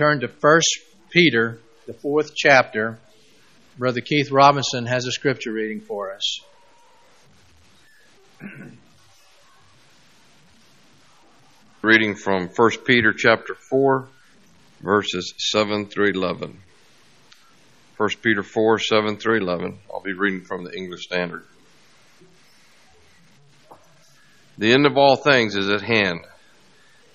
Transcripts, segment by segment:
turn to 1 Peter, the fourth chapter, Brother Keith Robinson has a scripture reading for us. Reading from 1 Peter chapter 4, verses 7 through 11. 1 Peter 4, 7 through 11. I'll be reading from the English Standard. The end of all things is at hand.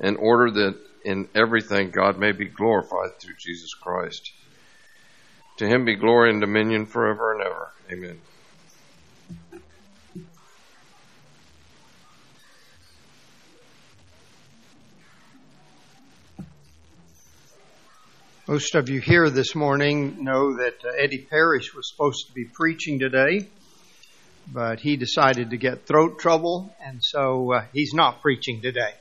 in order that in everything God may be glorified through Jesus Christ. To him be glory and dominion forever and ever. Amen. Most of you here this morning know that uh, Eddie Parrish was supposed to be preaching today, but he decided to get throat trouble, and so uh, he's not preaching today.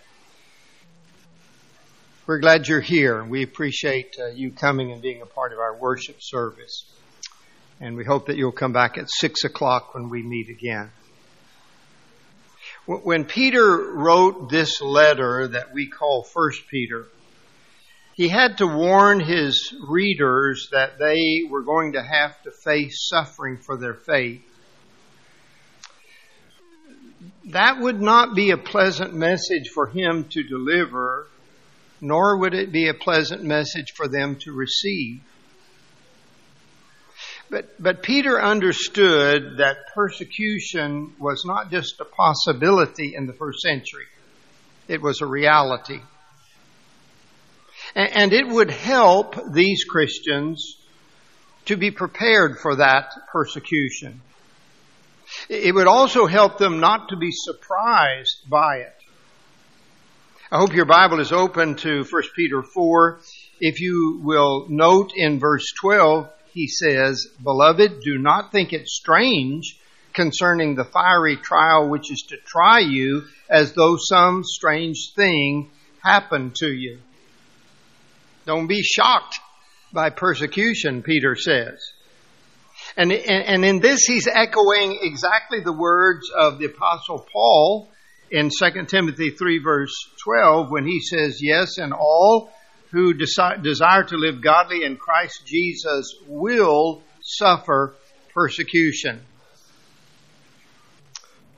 We're glad you're here. and We appreciate uh, you coming and being a part of our worship service. And we hope that you'll come back at 6 o'clock when we meet again. When Peter wrote this letter that we call First Peter, he had to warn his readers that they were going to have to face suffering for their faith. That would not be a pleasant message for him to deliver nor would it be a pleasant message for them to receive. But, but Peter understood that persecution was not just a possibility in the first century. It was a reality. And, and it would help these Christians to be prepared for that persecution. It would also help them not to be surprised by it. I hope your Bible is open to 1 Peter 4. If you will note in verse 12, he says, Beloved, do not think it strange concerning the fiery trial which is to try you as though some strange thing happened to you. Don't be shocked by persecution, Peter says. And, and, and in this, he's echoing exactly the words of the Apostle Paul in 2 Timothy 3, verse 12, when he says, Yes, and all who desire to live godly in Christ Jesus will suffer persecution.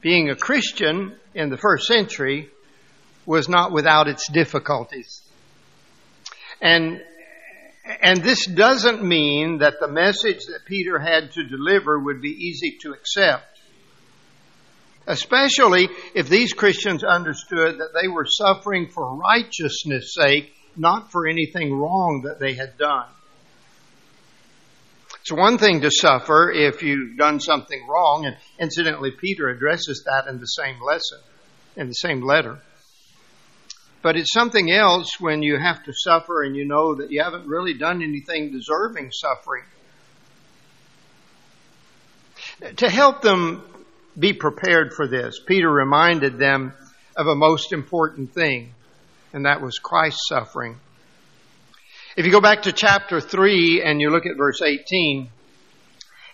Being a Christian in the first century was not without its difficulties. And and this doesn't mean that the message that Peter had to deliver would be easy to accept. Especially if these Christians understood that they were suffering for righteousness' sake, not for anything wrong that they had done. It's one thing to suffer if you've done something wrong, and incidentally, Peter addresses that in the same lesson, in the same letter. But it's something else when you have to suffer and you know that you haven't really done anything deserving suffering. To help them be prepared for this. Peter reminded them of a most important thing, and that was Christ's suffering. If you go back to chapter 3 and you look at verse 18,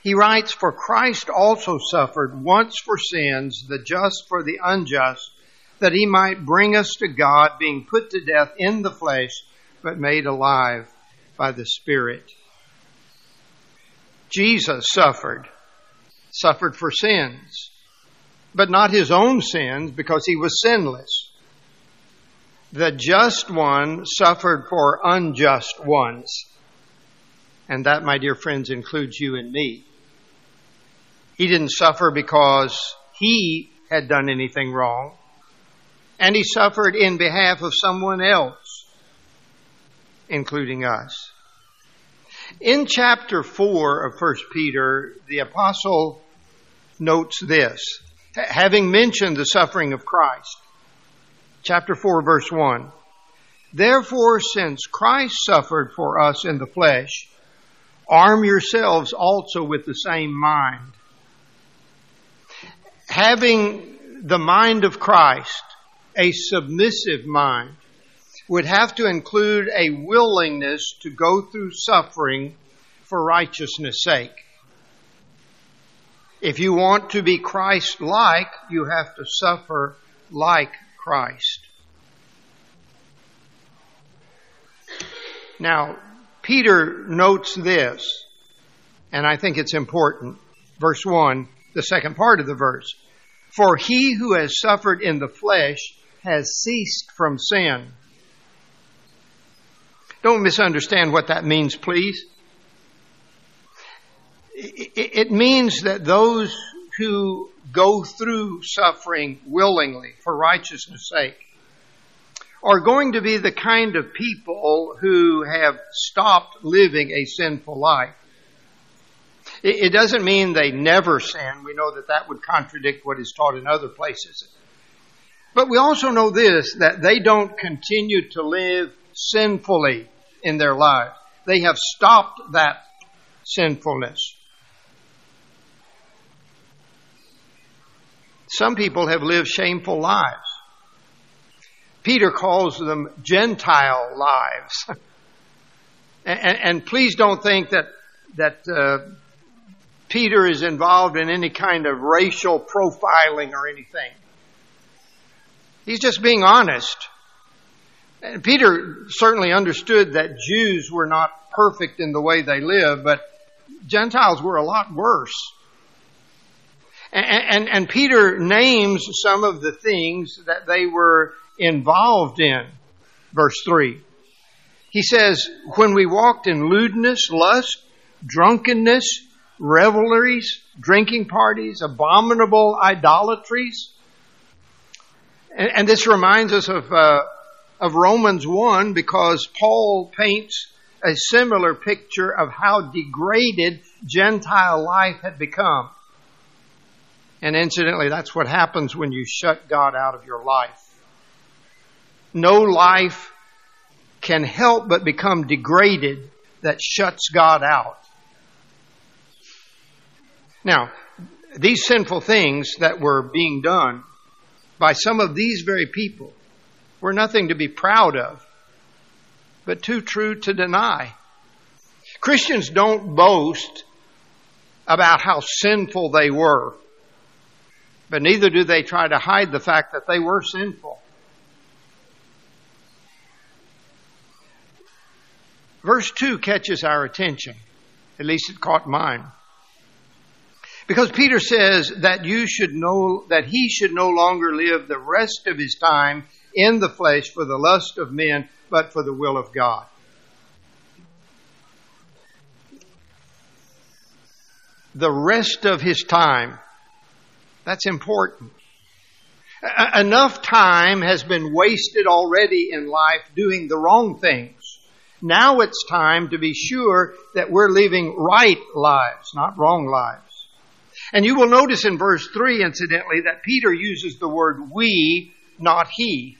he writes, For Christ also suffered once for sins, the just for the unjust, that he might bring us to God, being put to death in the flesh, but made alive by the Spirit. Jesus suffered suffered for sins, but not his own sins because he was sinless. The just one suffered for unjust ones. And that, my dear friends, includes you and me. He didn't suffer because he had done anything wrong. And he suffered in behalf of someone else, including us. In chapter 4 of 1 Peter, the apostle notes this, having mentioned the suffering of Christ. Chapter 4 verse 1. Therefore, since Christ suffered for us in the flesh, arm yourselves also with the same mind. Having the mind of Christ, a submissive mind, would have to include a willingness to go through suffering for righteousness' sake. If you want to be Christ like, you have to suffer like Christ. Now, Peter notes this, and I think it's important. Verse 1, the second part of the verse. For he who has suffered in the flesh has ceased from sin. Don't misunderstand what that means, please. It means that those who go through suffering willingly for righteousness' sake are going to be the kind of people who have stopped living a sinful life. It doesn't mean they never sin. We know that that would contradict what is taught in other places. But we also know this, that they don't continue to live sinfully in their lives. They have stopped that sinfulness. Some people have lived shameful lives. Peter calls them Gentile lives. and, and, please don't think that, that uh, Peter is involved in any kind of racial profiling or anything. He's just being honest. And Peter certainly understood that Jews were not perfect in the way they lived, but Gentiles were a lot worse. And, and, and Peter names some of the things that they were involved in. Verse 3. He says, When we walked in lewdness, lust, drunkenness, revelries, drinking parties, abominable idolatries. And, and this reminds us of, uh, of Romans 1 because Paul paints a similar picture of how degraded Gentile life had become. And incidentally, that's what happens when you shut God out of your life no life can help but become degraded that shuts God out. Now, these sinful things that were being done by some of these very people were nothing to be proud of, but too true to deny. Christians don't boast about how sinful they were, but neither do they try to hide the fact that they were sinful. Verse 2 catches our attention. At least it caught mine. Because Peter says that you should know, that he should no longer live the rest of his time in the flesh for the lust of men, but for the will of God. The rest of his time. That's important. Enough time has been wasted already in life doing the wrong things. Now it's time to be sure that we're living right lives, not wrong lives. And you will notice in verse 3, incidentally, that Peter uses the word we, not he.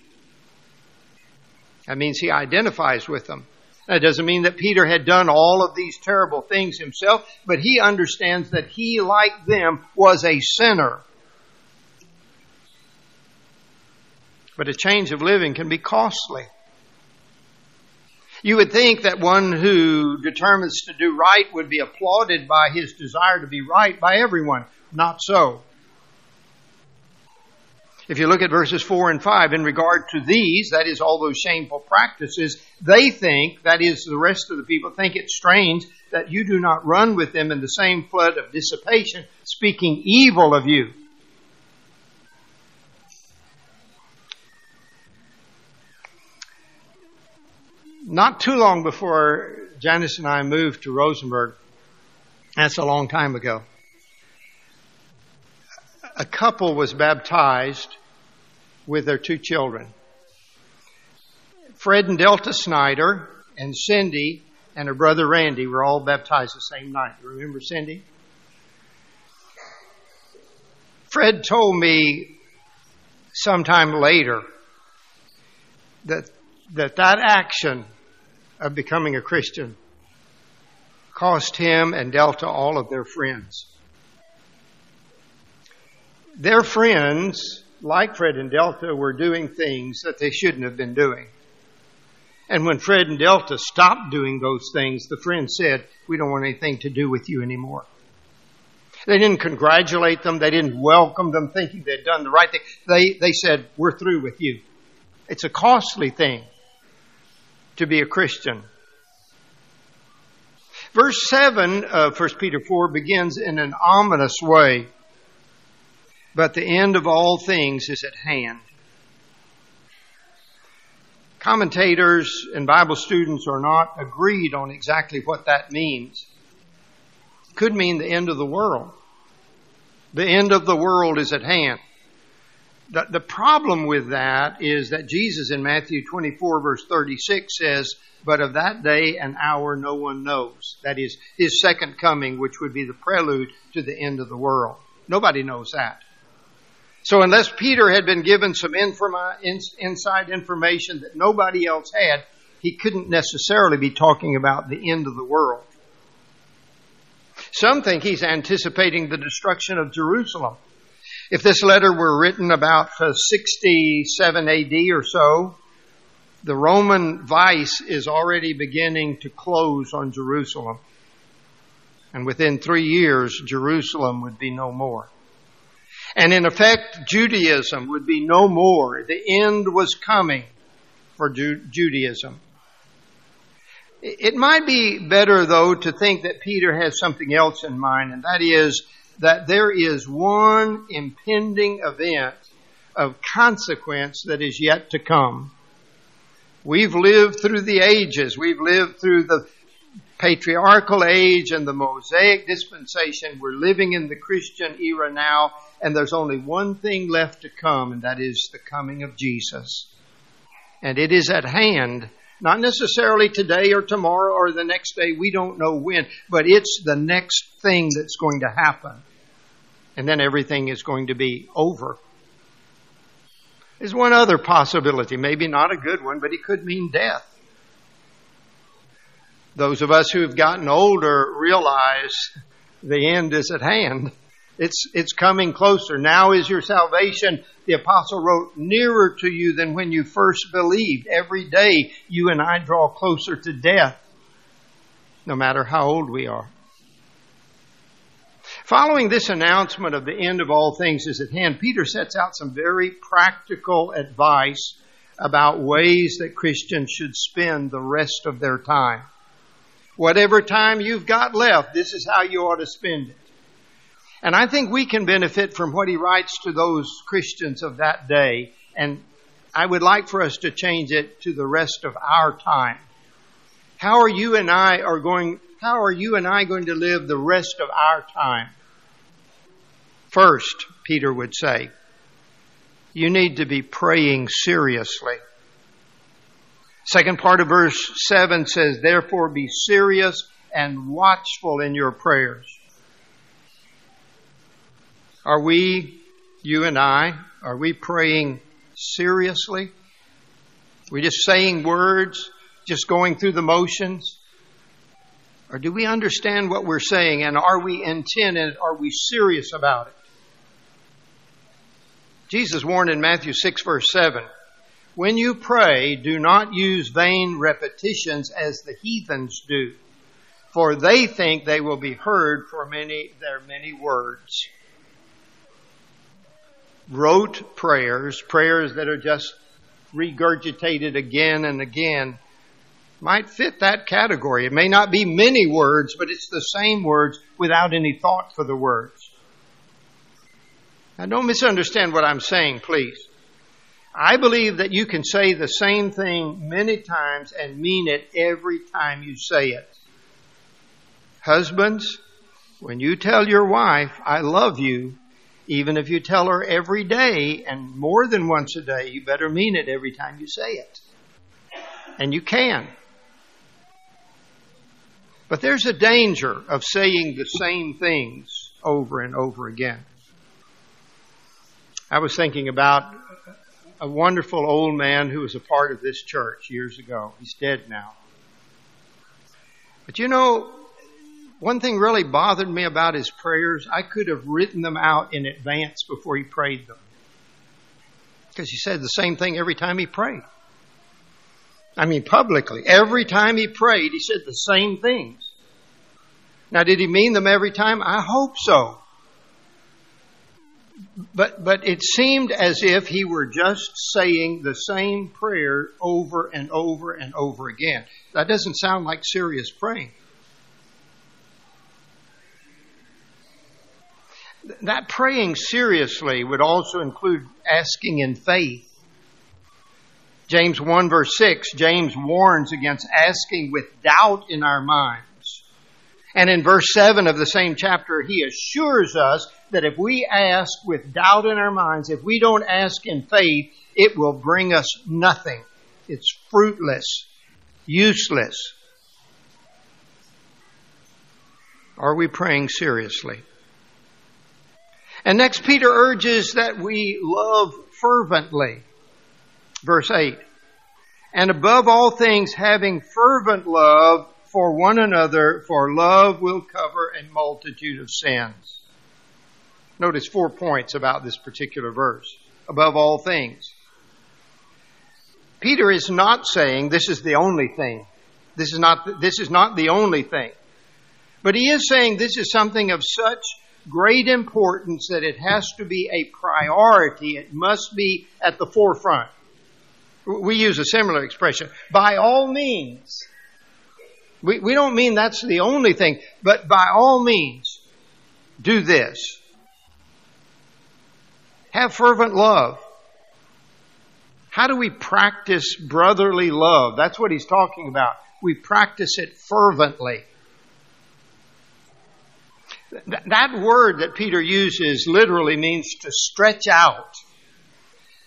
That means he identifies with them. That doesn't mean that Peter had done all of these terrible things himself, but he understands that he, like them, was a sinner. But a change of living can be costly. You would think that one who determines to do right would be applauded by his desire to be right by everyone. Not so. If you look at verses 4 and 5, in regard to these, that is, all those shameful practices, they think, that is, the rest of the people think it strange that you do not run with them in the same flood of dissipation, speaking evil of you. Not too long before Janice and I moved to Rosenberg, that's a long time ago, a couple was baptized with their two children. Fred and Delta Snyder and Cindy and her brother Randy were all baptized the same night. Remember Cindy? Fred told me sometime later that that that action of becoming a Christian cost him and Delta all of their friends. Their friends, like Fred and Delta, were doing things that they shouldn't have been doing. And when Fred and Delta stopped doing those things, the friends said, We don't want anything to do with you anymore. They didn't congratulate them. They didn't welcome them thinking they'd done the right thing. They, they said, We're through with you. It's a costly thing to be a Christian. Verse 7 of 1 Peter 4 begins in an ominous way. But the end of all things is at hand. Commentators and Bible students are not agreed on exactly what that means. Could mean the end of the world. The end of the world is at hand. The, the problem with that is that Jesus in Matthew 24 verse 36 says, but of that day and hour no one knows. That is his second coming, which would be the prelude to the end of the world. Nobody knows that. So unless Peter had been given some informa- inside information that nobody else had, he couldn't necessarily be talking about the end of the world. Some think he's anticipating the destruction of Jerusalem. If this letter were written about uh, 67 AD or so, the Roman vice is already beginning to close on Jerusalem. And within three years, Jerusalem would be no more. And in effect, Judaism would be no more. The end was coming for Ju- Judaism. It might be better, though, to think that Peter has something else in mind, and that is that there is one impending event of consequence that is yet to come. We've lived through the ages. We've lived through the patriarchal age and the Mosaic dispensation. We're living in the Christian era now, and there's only one thing left to come, and that is the coming of Jesus. And it is at hand, not necessarily today or tomorrow or the next day, we don't know when, but it's the next thing that's going to happen. And then everything is going to be over. There's one other possibility, maybe not a good one, but it could mean death. Those of us who've gotten older realize the end is at hand. It's, it's coming closer. Now is your salvation, the apostle wrote, nearer to you than when you first believed. Every day you and I draw closer to death, no matter how old we are. Following this announcement of the end of all things is at hand, Peter sets out some very practical advice about ways that Christians should spend the rest of their time. Whatever time you've got left, this is how you ought to spend it. And I think we can benefit from what he writes to those Christians of that day. And I would like for us to change it to the rest of our time. How are you and I are going, how are you and I going to live the rest of our time? First, Peter would say, you need to be praying seriously. Second part of verse 7 says, Therefore be serious and watchful in your prayers. Are we, you and I, are we praying seriously? Are we just saying words, just going through the motions? Or do we understand what we're saying and are we intent and are we serious about it? Jesus warned in Matthew 6 verse 7, when you pray, do not use vain repetitions as the heathens do, for they think they will be heard for many, their many words. Rote prayers, prayers that are just regurgitated again and again, might fit that category. It may not be many words, but it's the same words without any thought for the words. Now, don't misunderstand what I'm saying, please. I believe that you can say the same thing many times and mean it every time you say it. Husbands, when you tell your wife, I love you, even if you tell her every day and more than once a day, you better mean it every time you say it. And you can. But there's a danger of saying the same things over and over again. I was thinking about a wonderful old man who was a part of this church years ago. He's dead now. But you know, one thing really bothered me about his prayers, I could have written them out in advance before he prayed them. Because he said the same thing every time he prayed. I mean, publicly. Every time he prayed, he said the same things. Now, did he mean them every time? I hope so. But, but it seemed as if he were just saying the same prayer over and over and over again. That doesn't sound like serious praying. That praying seriously would also include asking in faith. James 1 verse 6, James warns against asking with doubt in our minds. And in verse 7 of the same chapter, he assures us that if we ask with doubt in our minds, if we don't ask in faith, it will bring us nothing. It's fruitless, useless. Are we praying seriously? And next, Peter urges that we love fervently. Verse 8. And above all things, having fervent love for one another, for love will cover a multitude of sins. Notice four points about this particular verse. Above all things. Peter is not saying this is the only thing. This is not, this is not the only thing. But he is saying this is something of such great importance that it has to be a priority. It must be at the forefront. We use a similar expression. By all means, we, we don't mean that's the only thing, but by all means, do this. Have fervent love. How do we practice brotherly love? That's what he's talking about. We practice it fervently. That word that Peter uses literally means to stretch out.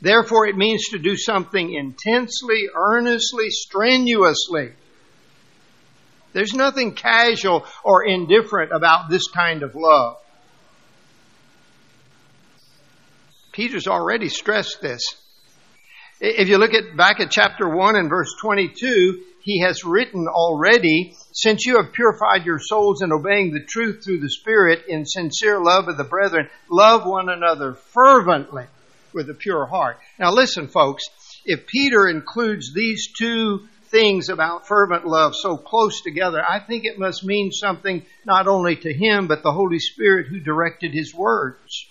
Therefore, it means to do something intensely, earnestly, strenuously. There's nothing casual or indifferent about this kind of love. Peter's already stressed this. If you look at back at chapter 1 and verse 22, he has written already, since you have purified your souls in obeying the truth through the Spirit in sincere love of the brethren, love one another fervently with a pure heart. Now listen, folks, if Peter includes these two things about fervent love so close together, I think it must mean something not only to him, but the Holy Spirit who directed his words.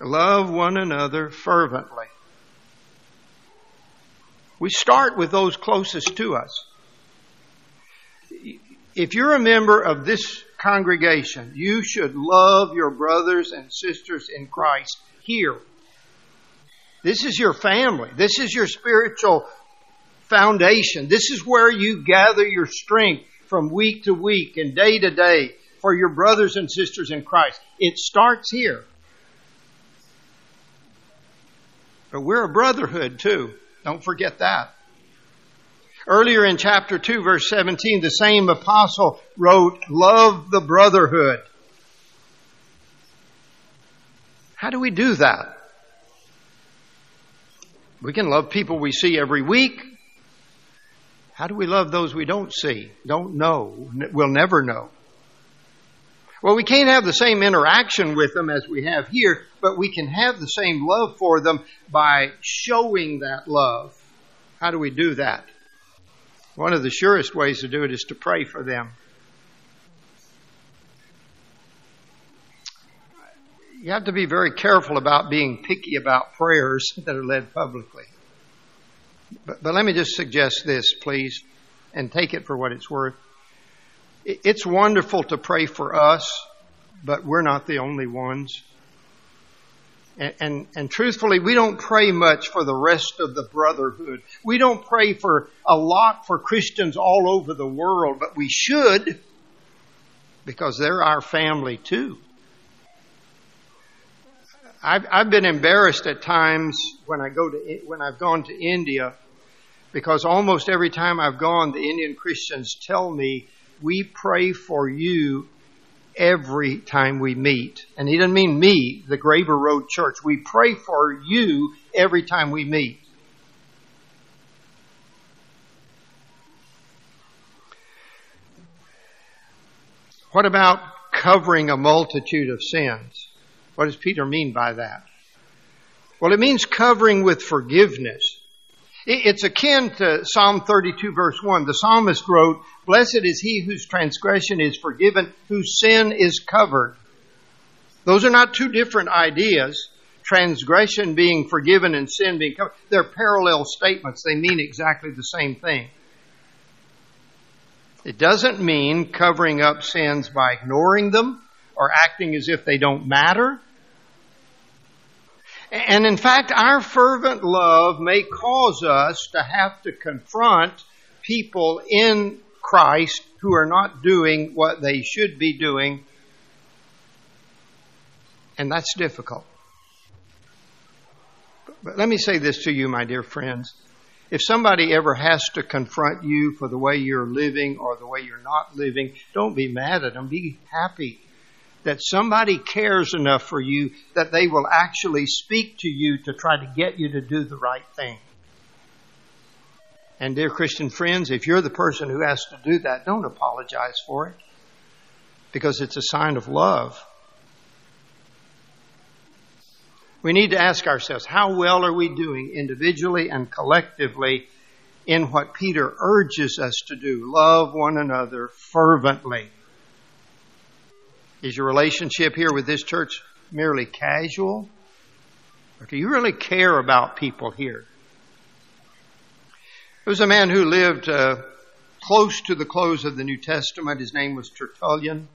Love one another fervently. We start with those closest to us. If you're a member of this congregation, you should love your brothers and sisters in Christ here this is your family. This is your spiritual foundation. This is where you gather your strength from week to week and day to day for your brothers and sisters in Christ. It starts here. But we're a brotherhood too. Don't forget that. Earlier in chapter 2 verse 17, the same apostle wrote, love the brotherhood. How do we do that? We can love people we see every week. How do we love those we don't see, don't know, will never know? Well, we can't have the same interaction with them as we have here, but we can have the same love for them by showing that love. How do we do that? One of the surest ways to do it is to pray for them. you have to be very careful about being picky about prayers that are led publicly. But, but let me just suggest this, please, and take it for what it's worth. It's wonderful to pray for us, but we're not the only ones. And, and, and, truthfully, we don't pray much for the rest of the brotherhood. We don't pray for a lot for Christians all over the world, but we should because they're our family too. I've, I've been embarrassed at times when I go to when I've gone to India because almost every time I've gone, the Indian Christians tell me, "We pray for you every time we meet. And he doesn't mean me, the Graver Road Church. We pray for you every time we meet. What about covering a multitude of sins? What does Peter mean by that? Well, it means covering with forgiveness. It's akin to Psalm 32 verse 1. The psalmist wrote, Blessed is he whose transgression is forgiven, whose sin is covered. Those are not two different ideas. Transgression being forgiven and sin being covered. They're parallel statements. They mean exactly the same thing. It doesn't mean covering up sins by ignoring them or acting as if they don't matter. And in fact, our fervent love may cause us to have to confront people in Christ who are not doing what they should be doing. And that's difficult. But let me say this to you, my dear friends. If somebody ever has to confront you for the way you're living or the way you're not living, don't be mad at them. Be happy that somebody cares enough for you that they will actually speak to you to try to get you to do the right thing. And dear Christian friends, if you're the person who has to do that, don't apologize for it because it's a sign of love. We need to ask ourselves, how well are we doing individually and collectively in what Peter urges us to do? Love one another fervently. Is your relationship here with this church merely casual? Or do you really care about people here? There was a man who lived uh, close to the close of the New Testament. His name was Tertullian.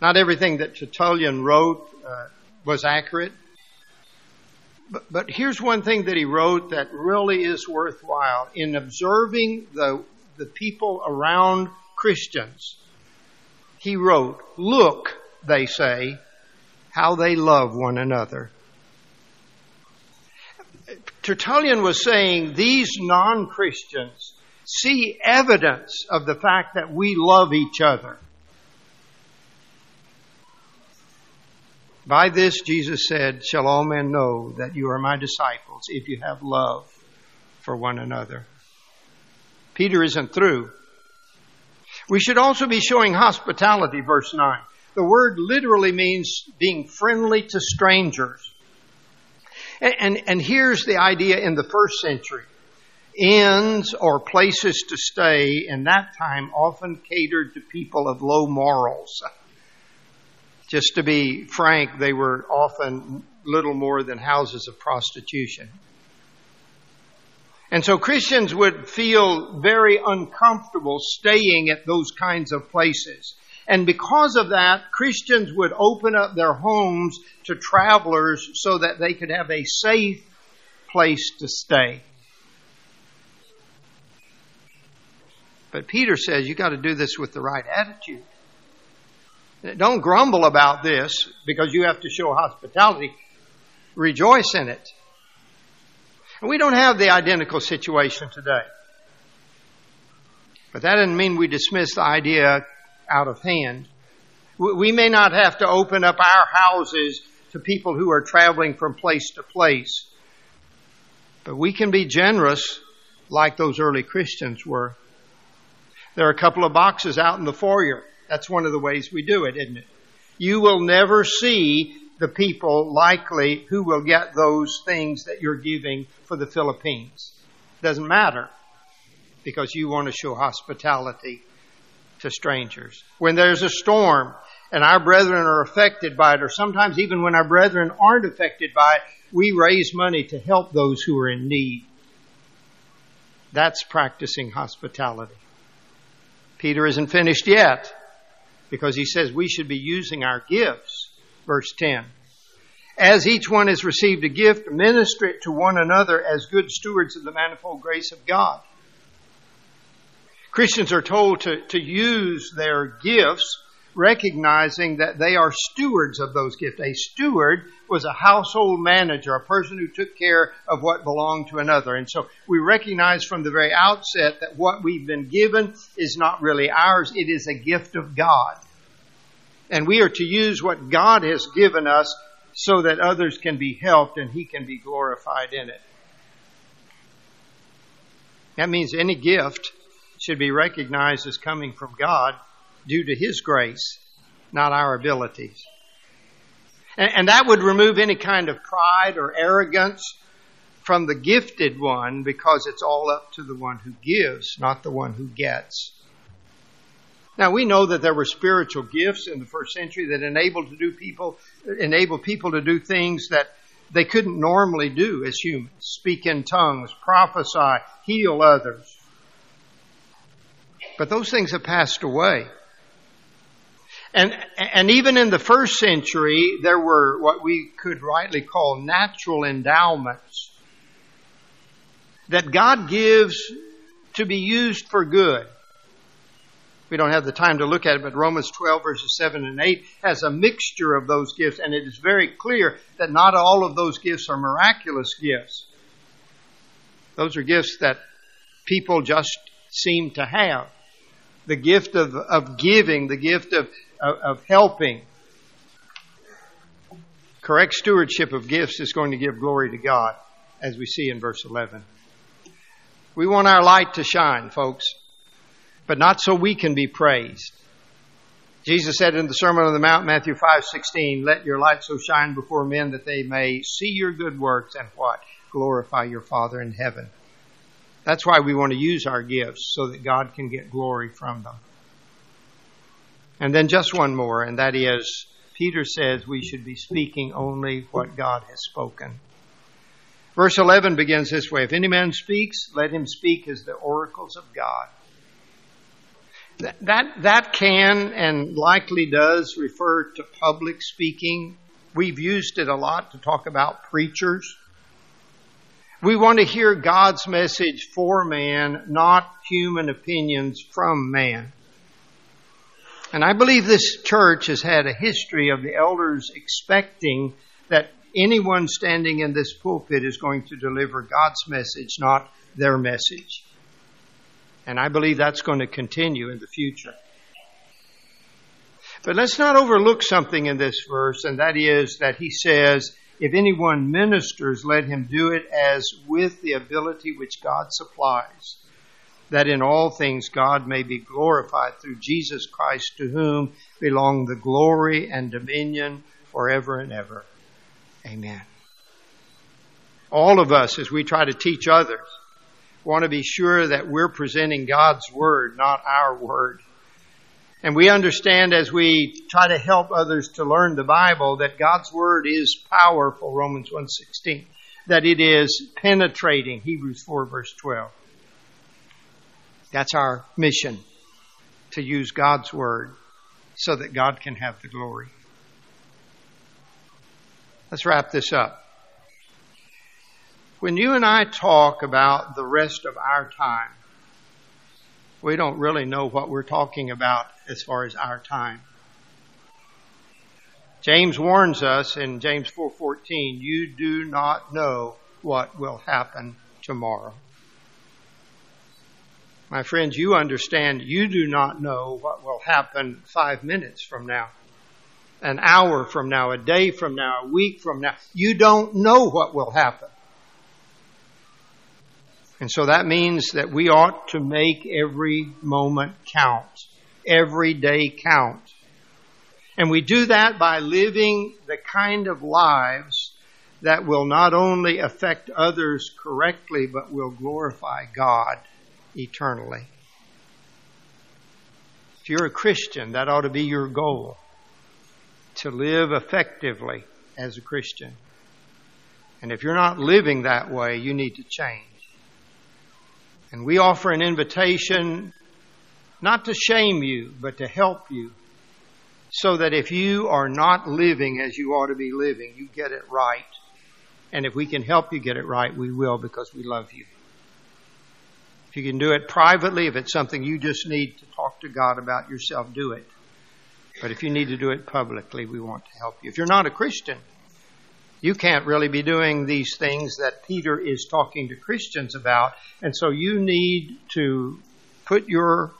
Not everything that Tertullian wrote uh, was accurate. But, but here's one thing that he wrote that really is worthwhile. In observing the, the people around Christians, he wrote, Look, they say, how they love one another. Tertullian was saying these non Christians see evidence of the fact that we love each other. By this, Jesus said, Shall all men know that you are my disciples if you have love for one another. Peter isn't through. We should also be showing hospitality, verse 9. The word literally means being friendly to strangers. And, and, and here's the idea in the first century. Inns or places to stay in that time often catered to people of low morals. Just to be frank, they were often little more than houses of prostitution. And so Christians would feel very uncomfortable staying at those kinds of places. And because of that, Christians would open up their homes to travelers so that they could have a safe place to stay. But Peter says you got to do this with the right attitude. Don't grumble about this because you have to show hospitality. Rejoice in it. And we don't have the identical situation today. But that doesn't mean we dismiss the idea out of hand. We may not have to open up our houses to people who are traveling from place to place. But we can be generous like those early Christians were. There are a couple of boxes out in the foyer. That's one of the ways we do it, isn't it? You will never see the people likely who will get those things that you're giving for the Philippines. Doesn't matter because you want to show hospitality to strangers. When there's a storm and our brethren are affected by it, or sometimes even when our brethren aren't affected by it, we raise money to help those who are in need. That's practicing hospitality. Peter isn't finished yet because he says we should be using our gifts verse 10. As each one has received a gift, minister it to one another as good stewards of the manifold grace of God. Christians are told to, to use their gifts recognizing that they are stewards of those gifts. A steward was a household manager, a person who took care of what belonged to another. And so we recognize from the very outset that what we've been given is not really ours, it is a gift of God. And we are to use what God has given us so that others can be helped and He can be glorified in it. That means any gift should be recognized as coming from God due to His grace, not our abilities. And, and that would remove any kind of pride or arrogance from the gifted one because it's all up to the one who gives, not the one who gets. Now we know that there were spiritual gifts in the first century that enabled to do people enable people to do things that they couldn't normally do as humans. Speak in tongues, prophesy, heal others. But those things have passed away. And, and even in the first century, there were what we could rightly call natural endowments that God gives to be used for good. We don't have the time to look at it, but Romans 12 verses 7 and 8 has a mixture of those gifts, and it is very clear that not all of those gifts are miraculous gifts. Those are gifts that people just seem to have. The gift of, of giving, the gift of, of, of helping. Correct stewardship of gifts is going to give glory to God, as we see in verse 11. We want our light to shine, folks, but not so we can be praised. Jesus said in the Sermon on the Mount, Matthew 5:16, "Let your light so shine before men that they may see your good works and what? Glorify your Father in heaven." That's why we want to use our gifts so that God can get glory from them. And then just one more, and that is Peter says we should be speaking only what God has spoken. Verse 11 begins this way If any man speaks, let him speak as the oracles of God. That, that, can and likely does refer to public speaking. We've used it a lot to talk about preachers. We want to hear God's message for man, not human opinions from man. And I believe this church has had a history of the elders expecting that anyone standing in this pulpit is going to deliver God's message, not their message. And I believe that's going to continue in the future. But let's not overlook something in this verse, and that is that he says, If anyone ministers, let him do it as with the ability which God supplies, that in all things God may be glorified through Jesus Christ, to whom belong the glory and dominion forever and ever. Amen. All of us, as we try to teach others, want to be sure that we're presenting God's Word, not our Word. And we understand as we try to help others to learn the Bible that God's Word is powerful, Romans 1.16. That it is penetrating, Hebrews 4 verse 12. That's our mission, to use God's Word so that God can have the glory. Let's wrap this up. When you and I talk about the rest of our time, we don't really know what we're talking about as far as our time. James warns us in James 4:14, you do not know what will happen tomorrow. My friends, you understand you do not know what will happen 5 minutes from now an hour from now, a day from now, a week from now. You don't know what will happen. And so that means that we ought to make every moment count, every day count. And we do that by living the kind of lives that will not only affect others correctly, but will glorify God eternally. If you're a Christian, that ought to be your goal to live effectively as a Christian. And if you're not living that way, you need to change. And we offer an invitation not to shame you, but to help you so that if you are not living as you ought to be living, you get it right. And if we can help you get it right, we will because we love you. If you can do it privately, if it's something you just need to talk to God about yourself, do it. But if you need to do it publicly, we want to help you. If you're not a Christian, you can't really be doing these things that Peter is talking to Christians about. And so you need to put your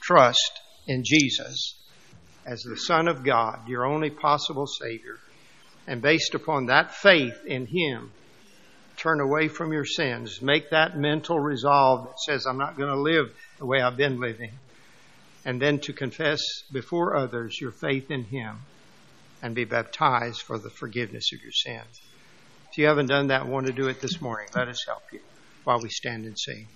trust in Jesus as the Son of God, your only possible Savior, and based upon that faith in Him, turn away from your sins. Make that mental resolve that says, I'm not going to live the way I've been living. And then to confess before others your faith in Him and be baptized for the forgiveness of your sins. If you haven't done that, want to do it this morning, let us help you while we stand and sing.